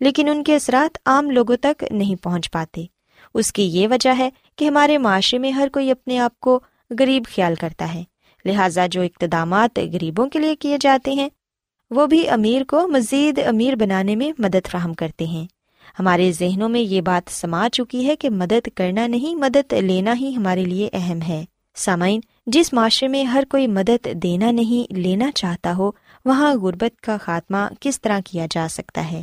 لیکن ان کے اثرات عام لوگوں تک نہیں پہنچ پاتے۔ اس کی یہ وجہ ہے کہ ہمارے معاشرے میں ہر کوئی اپنے آپ کو غریب خیال کرتا ہے۔ لہٰذا جو اقتدامات غریبوں کے لیے کیے جاتے ہیں، وہ بھی امیر کو مزید امیر بنانے میں مدد فراہم کرتے ہیں۔ ہمارے ذہنوں میں یہ بات سما چکی ہے کہ مدد کرنا نہیں، مدد لینا ہی ہمارے لیے اہم ہے۔ سامعین، جس معاشرے میں ہر کوئی مدد دینا نہیں، لینا چاہتا ہو، وہاں غربت کا خاتمہ کس طرح کیا جا سکتا ہے؟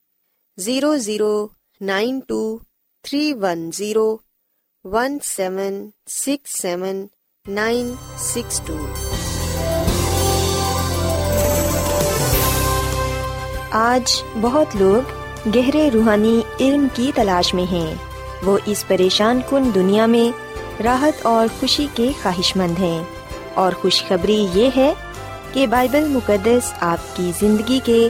Zero zero nine two three one zero one seven six seven nine six two آج بہت لوگ گہرے روحانی علم کی تلاش میں ہیں۔ وہ اس پریشان کن دنیا میں راحت اور خوشی کے خواہش مند ہیں۔ اور خوشخبری یہ ہے کہ بائبل مقدس آپ کی زندگی کے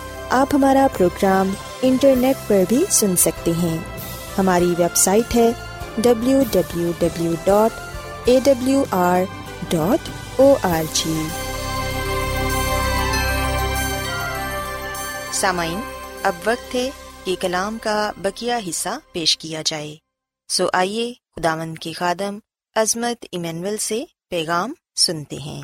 آپ ہمارا پروگرام انٹرنیٹ پر بھی سن سکتے ہیں۔ ہماری ویب سائٹ ہے W W W dot A W R dot O R G سامعین، اب وقت ہے کہ کلام کا بکیا حصہ پیش کیا جائے۔ سو آئیے خداوند کی خادم عظمت ایمینول سے پیغام سنتے ہیں۔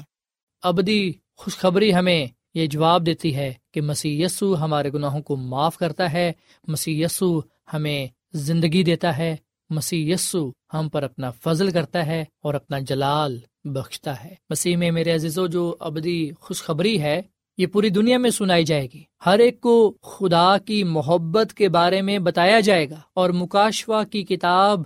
ابدی خوشخبری ہمیں یہ جواب دیتی ہے کہ مسیح یسو ہمارے گناہوں کو معاف کرتا ہے مسی یسو ہمیں زندگی دیتا ہے، مسیح یسو ہم پر اپنا فضل کرتا ہے اور اپنا جلال بخشتا ہے۔ مسیح میں میرے عزیزو جو ابدی خوشخبری ہے، یہ پوری دنیا میں سنائی جائے گی۔ ہر ایک کو خدا کی محبت کے بارے میں بتایا جائے گا اور مکاشوا کی کتاب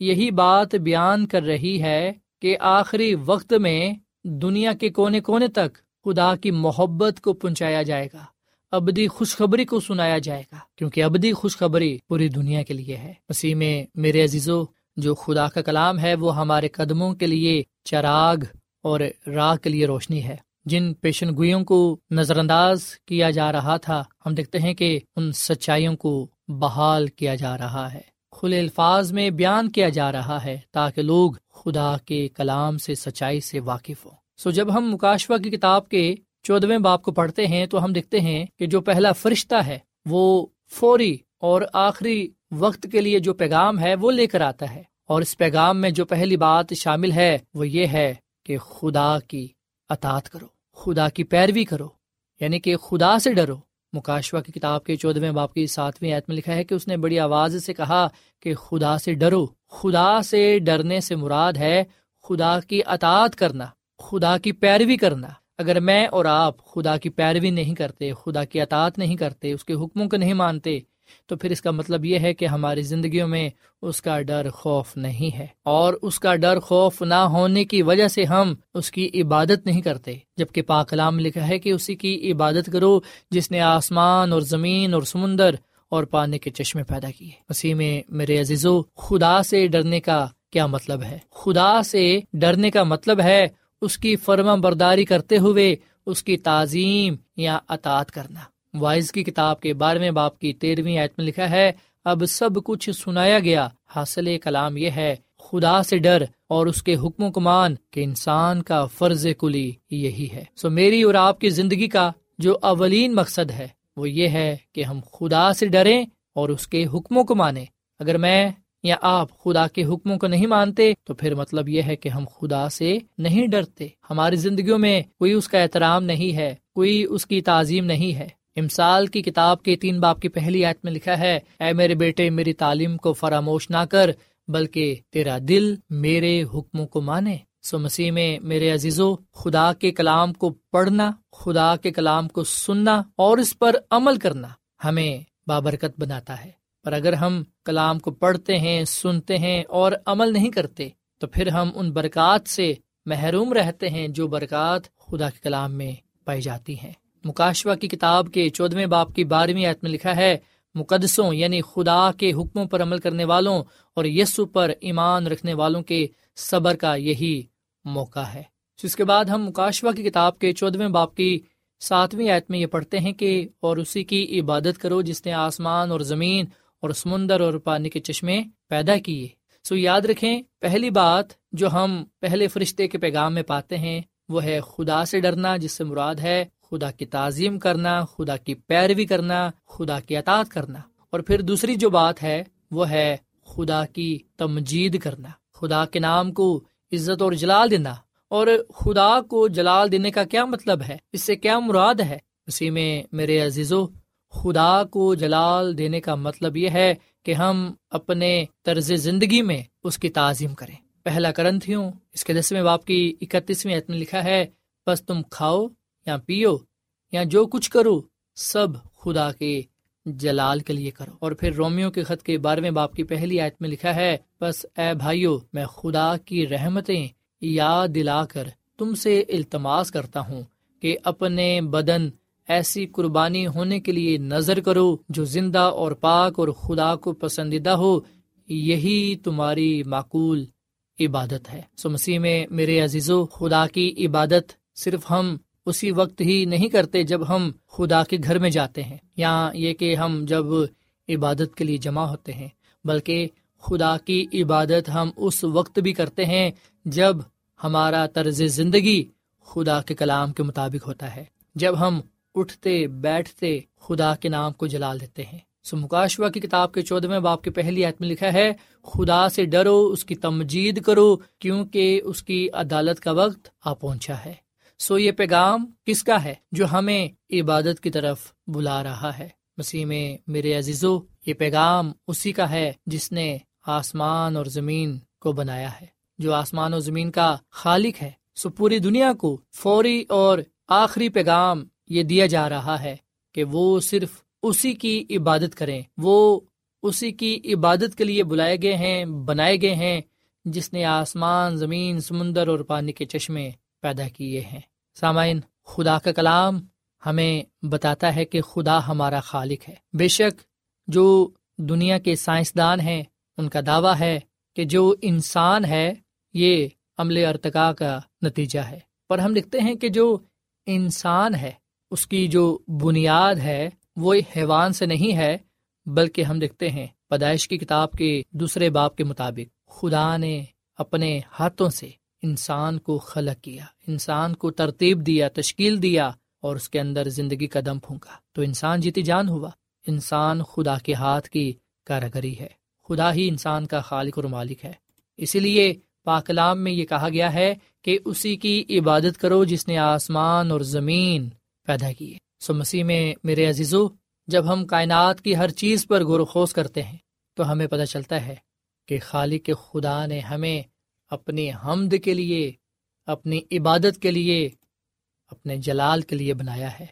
یہی بات بیان کر رہی ہے کہ آخری وقت میں دنیا کے کونے کونے تک خدا کی محبت کو پہنچایا جائے گا، ابدی خوشخبری کو سنایا جائے گا، کیونکہ ابدی خوشخبری پوری دنیا کے لیے ہے۔ مسیح میں میرے عزیزو، جو خدا کا کلام ہے، وہ ہمارے قدموں کے لیے چراغ اور راہ کے لیے روشنی ہے۔ جن پیشن گوئیوں کو نظر انداز کیا جا رہا تھا، ہم دیکھتے ہیں کہ ان سچائیوں کو بحال کیا جا رہا ہے۔ کھلے الفاظ میں بیان کیا جا رہا ہے تاکہ لوگ خدا کے کلام سے سچائی سے واقف ہو سو جب ہم مکاشوا کی کتاب کے چودویں باپ کو پڑھتے ہیں تو ہم دیکھتے ہیں کہ جو پہلا فرشتہ ہے وہ فوری اور آخری وقت کے لیے جو پیغام ہے وہ لے کر آتا ہے اور اس پیغام میں جو پہلی بات شامل ہے وہ یہ ہے کہ خدا کی اطاط کرو، خدا کی پیروی کرو یعنی کہ خدا سے ڈرو۔ مکاشوا کی کتاب کے چودہویں باپ کی ساتویں آیت میں لکھا ہے کہ اس نے بڑی آواز سے کہا کہ خدا سے ڈرو، خدا سے ڈرنے سے مراد ہے خدا کی اطاط کرنا۔ خدا کی پیروی کرنا۔ اگر میں اور آپ خدا کی پیروی نہیں کرتے، خدا کی اطاط نہیں کرتے، اس کے حکموں کو نہیں مانتے، تو پھر اس کا مطلب یہ ہے کہ ہماری زندگیوں میں اس کا ڈر خوف نہیں ہے۔ اور اس کا ڈر خوف نہ ہونے کی وجہ سے ہم اس کی عبادت نہیں کرتے، جبکہ پاکلام لکھا ہے کہ اسی کی عبادت کرو جس نے آسمان اور زمین اور سمندر اور پانی کے چشمے پیدا کیے۔ اسی میں میرے عزیزو، خدا سے ڈرنے کا کیا مطلب ہے؟ خدا سے ڈرنے کا مطلب ہے اس کی فرما برداری کرتے ہوئے اس کی تعظیم یا اطاط کرنا۔ وائز کی کتاب کے بارہویں باپ کی تیرہویں آیت میں لکھا ہے، اب سب کچھ سنایا گیا، حاصل کلام یہ ہے، خدا سے ڈر اور اس کے حکم کو مان کہ انسان کا فرض کلی یہی ہے۔ سو میری اور آپ کی زندگی کا جو اولین مقصد ہے، وہ یہ ہے کہ ہم خدا سے ڈریں اور اس کے حکموں کو مانیں۔ اگر میں یا آپ خدا کے حکموں کو نہیں مانتے، تو پھر مطلب یہ ہے کہ ہم خدا سے نہیں ڈرتے۔ ہماری زندگیوں میں کوئی اس کا احترام نہیں ہے، کوئی اس کی تعظیم نہیں ہے۔ امسال کی کتاب کے تین باپ کی پہلی آیت میں لکھا ہے، اے میرے بیٹے، میری تعلیم کو فراموش نہ کر، بلکہ تیرا دل میرے حکموں کو مانے۔ سو مسیح میں میرے عزیزو، خدا کے کلام کو پڑھنا، خدا کے کلام کو سننا اور اس پر عمل کرنا ہمیں بابرکت بناتا ہے۔ پر اگر ہم کلام کو پڑھتے ہیں، سنتے ہیں اور عمل نہیں کرتے، تو پھر ہم ان برکات سے محروم رہتے ہیں جو برکات خدا کے کلام میں پائی جاتی ہیں۔ مکاشوا کی کتاب کے چودویں باپ کی بارہویں آیت میں لکھا ہے، مقدسوں یعنی خدا کے حکموں پر عمل کرنے والوں اور یسو پر ایمان رکھنے والوں کے صبر کا یہی موقع ہے۔ اس کے بعد ہم مکاشوا کی کتاب کے چودویں باپ کی ساتویں آیت میں یہ پڑھتے ہیں کہ اور اسی کی عبادت کرو جس نے آسمان اور زمین اور سمندر اور پانی کے چشمے پیدا کیے۔ سو یاد رکھیں، پہلی بات جو ہم پہلے فرشتے کے پیغام میں پاتے ہیں، وہ ہے خدا سے ڈرنا، جس سے مراد ہے خدا کی تعظیم کرنا، خدا کی پیروی کرنا، خدا کی اطاعت کرنا۔ اور پھر دوسری جو بات ہے، وہ ہے خدا کی تمجید کرنا۔ خدا کے نام کو عزت اور جلال دینا۔ اور خدا کو جلال دینے کا کیا مطلب ہے؟ اس سے کیا مراد ہے؟ اسی میں میرے عزیزو خدا کو جلال دینے کا مطلب یہ ہے کہ ہم اپنے طرز زندگی میں اس کی تعظیم کریں۔ پہلا کرنتھیوں، اس کے دسویں باپ کی اکتیسویں میں لکھا ہے بس تم کھاؤ یا پیو یا جو کچھ کرو، سب خدا کے جلال کے لیے کرو۔ اور پھر رومیو کے خط کے بارہویں باپ کی پہلی آیت میں لکھا ہے بس اے بھائیو، میں خدا کی رحمتیں یاد دلا کر تم سے التماس کرتا ہوں کہ اپنے بدن ایسی قربانی ہونے کے لیے نظر کرو جو زندہ اور پاک اور خدا کو پسندیدہ ہو، یہی تمہاری معقول عبادت ہے۔ سو مسیح میں میرے عزیزو، خدا کی عبادت صرف ہم اسی وقت ہی نہیں کرتے جب ہم خدا کے گھر میں جاتے ہیں، یا یہ کہ ہم جب عبادت کے لیے جمع ہوتے ہیں، بلکہ خدا کی عبادت ہم اس وقت بھی کرتے ہیں جب ہمارا طرز زندگی خدا کے کلام کے مطابق ہوتا ہے۔ جب ہم اٹھتے، بیٹھتے خدا کے نام کو جلال دیتے ہیں۔ سو مکاشوا کی کتاب کے چودہ باپ کی پہلی عید میں لکھا ہے، خدا سے ڈرو، اس کی تمجید کرو، کیونکہ اس کی عدالت کا وقت آ پہنچا ہے۔ سو یہ پیغام کس کا ہے جو ہمیں عبادت کی طرف بلا رہا ہے؟ مسیح میں میرے عزیزو، یہ پیغام اسی کا ہے جس نے آسمان اور زمین کو بنایا ہے۔ جو آسمان و زمین کا خالق ہے، سو پوری دنیا کو فوری اور آخری پیغام یہ دیا جا رہا ہے کہ وہ صرف اسی کی عبادت کریں۔ وہ اسی کی عبادت کے لیے بلائے گئے ہیں، بنائے گئے ہیں، جس نے آسمان، زمین، سمندر اور پانی کے چشمے پیدا کیے ہیں۔ سامعین، خدا کا کلام ہمیں بتاتا ہے کہ خدا ہمارا خالق ہے۔ بے شک جو دنیا کے سائنسدان ہیں، ان کا دعویٰ ہے کہ جو انسان ہے، یہ عمل ارتقا کا نتیجہ ہے۔ پر ہم لکھتے ہیں کہ جو انسان ہے اس کی جو بنیاد ہے وہ حیوان سے نہیں ہے، بلکہ ہم دیکھتے ہیں پیدائش کی کتاب کے دوسرے باپ کے مطابق، خدا نے اپنے ہاتھوں سے انسان کو خلق کیا، انسان کو ترتیب دیا، تشکیل دیا اور اس کے اندر زندگی کا دم پھونکا۔ تو انسان جیتی جان ہوا۔ انسان خدا کے ہاتھ کی کاراگری ہے۔ خدا ہی انسان کا خالق اور مالک ہے۔ اسی لیے پاکلام میں یہ کہا گیا ہے کہ اسی کی عبادت کرو جس نے آسمان اور زمین پیدا کی سو مسیح میں میرے عزیزو، جب ہم کائنات کی ہر چیز پر غور و خوص کرتے ہیں، تو ہمیں پتہ چلتا ہے کہ خالق خدا نے ہمیں اپنی حمد کے لیے، اپنی عبادت کے لیے، اپنے جلال کے لیے بنایا ہے۔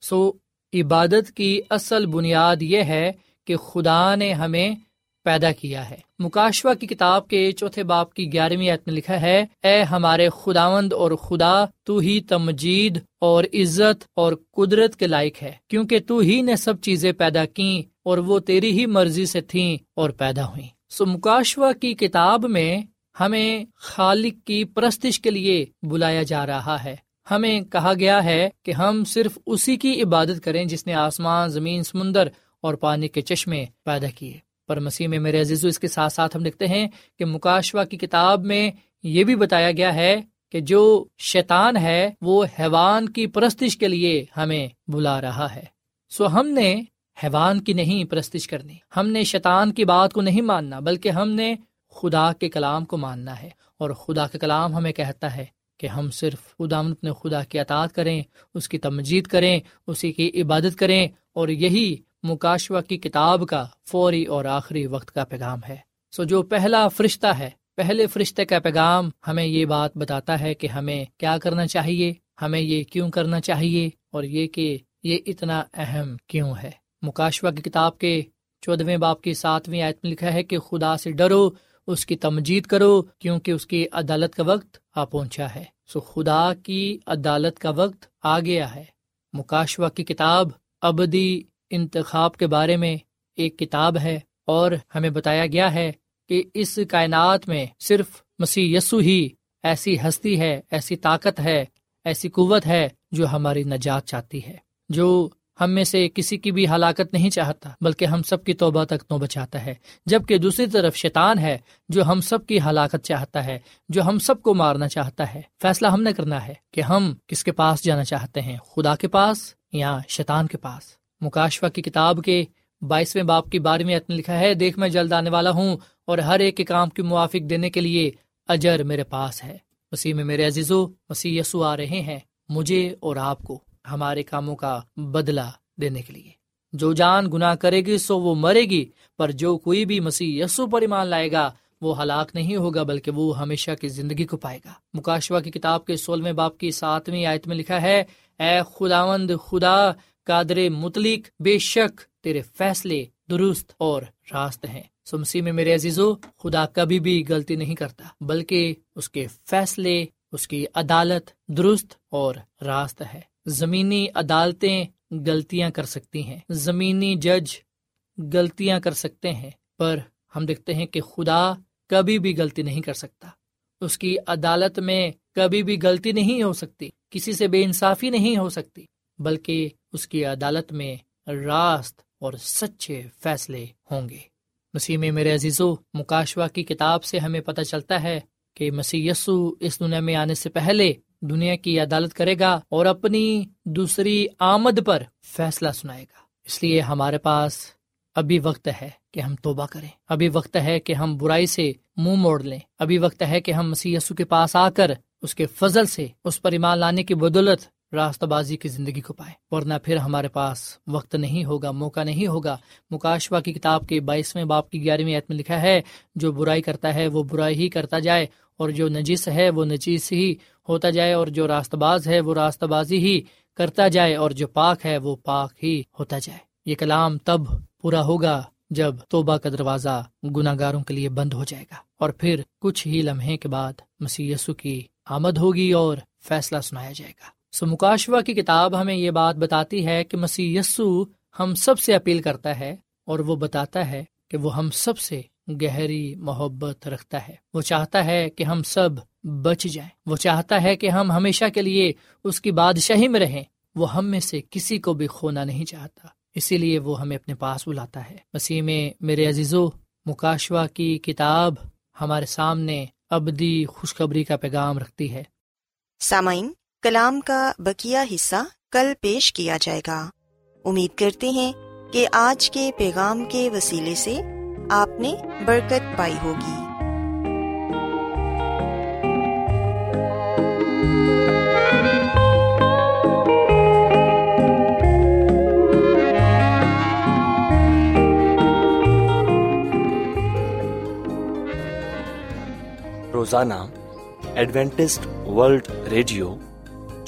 سو عبادت کی اصل بنیاد یہ ہے کہ خدا نے ہمیں پیدا کیا ہے۔ مکاشوا کی کتاب کے چوتھے باپ کی گیارہویں عت میں لکھا ہے، اے ہمارے خداوند اور خدا، تو ہی تمجید اور عزت اور قدرت کے لائق ہے، کیونکہ تو ہی نے سب چیزیں پیدا کی اور وہ تیری ہی مرضی سے تھیں اور پیدا ہوئی سو مکاشوا کی کتاب میں ہمیں خالق کی پرستش کے لیے بلایا جا رہا ہے۔ ہمیں کہا گیا ہے کہ ہم صرف اسی کی عبادت کریں جس نے آسمان، زمین، سمندر اور پانی کے چشمے پیدا کیے۔ پر مسیح میں میرے عزیزو، اس کے ساتھ ساتھ ہم دیکھتے ہیں کہ مکاشوا کی کتاب میں یہ بھی بتایا گیا ہے کہ جو شیطان ہے، وہ حیوان کی پرستش کے لیے ہمیں بلا رہا ہے۔ سو ہم نے حیوان کی نہیں پرستش کرنی۔ ہم نے شیطان کی بات کو نہیں ماننا، بلکہ ہم نے خدا کے کلام کو ماننا ہے۔ اور خدا کے کلام ہمیں کہتا ہے کہ ہم صرف خدا اپنے خدا کی اطاعت کریں، اس کی تمجید کریں، اسی کی عبادت کریں اور یہی مکاشوا کی کتاب کا فوری اور آخری وقت کا پیغام ہے۔ سو جو پہلا فرشتہ ہے، پہلے فرشتے کا پیغام ہمیں یہ بات بتاتا ہے کہ ہمیں کیا کرنا چاہیے، ہمیں یہ کیوں کرنا چاہیے اور یہ کہ یہ اتنا اہم کیوں ہے۔ مکاشوا کی کتاب کے چودہویں باپ کی ساتویں آیت میں لکھا ہے کہ خدا سے ڈرو، اس کی تمجید کرو کیونکہ اس کی عدالت کا وقت آ پہنچا ہے۔ سو خدا کی عدالت کا وقت آ گیا ہے۔ مکاشوا کی کتاب ابدی انتخاب کے بارے میں ایک کتاب ہے اور ہمیں بتایا گیا ہے کہ اس کائنات میں صرف مسیح یسو ہی ایسی ہستی ہے، ایسی طاقت ہے، ایسی قوت ہے جو ہماری نجات چاہتی ہے، جو ہم میں سے کسی کی بھی ہلاکت نہیں چاہتا، بلکہ ہم سب کی توبہ تک نو بچاتا ہے، جبکہ دوسری طرف شیطان ہے جو ہم سب کی ہلاکت چاہتا ہے، جو ہم سب کو مارنا چاہتا ہے۔ فیصلہ ہم نے کرنا ہے کہ ہم کس کے پاس جانا چاہتے ہیں، خدا کے پاس یا شیطان کے پاس؟ مکاشوا کی کتاب کے بائیسویں باپ کی بارہویں عتم لکھا ہے، دیکھ میں جلد آنے والا ہوں اور ہر ایک کے کام کی موافق دینے کے لیے اجر میرے پاس ہے۔ مسیح میں میرے عزیزو، مسیح یسو آ رہے ہیں، مجھے اور آپ کو ہمارے کاموں کا بدلا دینے کے لیے۔ جو جان گنا کرے گی، سو وہ مرے گی، پر جو کوئی بھی مسیح یسو پر ایمان لائے گا، وہ ہلاک نہیں ہوگا، بلکہ وہ ہمیشہ کی زندگی کو پائے گا۔ مکاشوا کی کتاب کے سولہویں باپ کی ساتویں آیت میں لکھا ہے، اے خداوند خدا قادر متلق بے شک تیرے فیصلے درست اور راست ہیں۔ سمسی میں میرے عزیزو، خدا کبھی بھی غلطی نہیں کرتا، بلکہ اس کے فیصلے، اس کی عدالت درست اور راست ہے۔ زمینی عدالتیں غلطیاں کر سکتی ہیں۔ زمینی جج غلطیاں کر سکتے ہیں، پر ہم دیکھتے ہیں کہ خدا کبھی بھی غلطی نہیں کر سکتا۔ اس کی عدالت میں کبھی بھی غلطی نہیں ہو سکتی، کسی سے بے انصافی نہیں ہو سکتی، بلکہ اس کی عدالت میں راست اور سچے فیصلے ہوں گے۔ مسیح میں میرے عزیزو مکاشوا کی کتاب سے ہمیں پتہ چلتا ہے کہ مسیح یسو اس دنیا میں آنے سے پہلے دنیا کی عدالت کرے گا اور اپنی دوسری آمد پر فیصلہ سنائے گا۔ اس لیے ہمارے پاس ابھی وقت ہے کہ ہم توبہ کریں۔ ابھی وقت ہے کہ ہم برائی سے منہ مو موڑ لیں۔ ابھی وقت ہے کہ ہم مسیح یسو کے پاس آ کر اس کے فضل سے، اس پر ایمان لانے کی بدولت راستہ بازی کی زندگی کو پائے۔ ورنہ پھر ہمارے پاس وقت نہیں ہوگا، موقع نہیں ہوگا۔ مکاشوا کی کتاب کے بائیسویں باپ کی گیارہویں عید میں لکھا ہے، جو برائی کرتا ہے وہ برائی ہی کرتا جائے، اور جو نجیس ہے وہ نجیس ہی ہوتا جائے، اور جو راستہ باز ہے وہ راستہ بازی ہی کرتا جائے، اور جو پاک ہے وہ پاک ہی ہوتا جائے۔ یہ کلام تب پورا ہوگا جب توبہ کا دروازہ گناہ گاروں کے لیے بند ہو جائے گا۔ اور پھر کچھ ہی لمحے کے بعد مسی کی آمد ہوگی اور فیصلہ سنایا جائے گا۔ سو مکاشوا کی کتاب ہمیں یہ بات بتاتی ہے کہ مسیح یسو ہم سب سے اپیل کرتا ہے اور وہ بتاتا ہے کہ وہ ہم سب سے گہری محبت رکھتا ہے۔ وہ چاہتا ہے کہ ہم سب بچ جائیں۔ وہ چاہتا ہے کہ ہم ہمیشہ کے لیے اس کی بادشاہی میں رہیں۔ وہ ہم میں سے کسی کو بھی کھونا نہیں چاہتا۔ اسی لیے وہ ہمیں اپنے پاس بلاتا ہے۔ مسیح میں میرے عزیزو مکاشوا کی کتاب ہمارے سامنے ابدی خوشخبری کا پیغام رکھتی ہے۔ سامعین کلام کا بکیا حصہ کل پیش کیا جائے گا۔ امید کرتے ہیں کہ آج کے پیغام کے وسیلے سے آپ نے برکت پائی ہوگی۔ روزانہ ایڈوینٹسٹ ورلڈ ریڈیو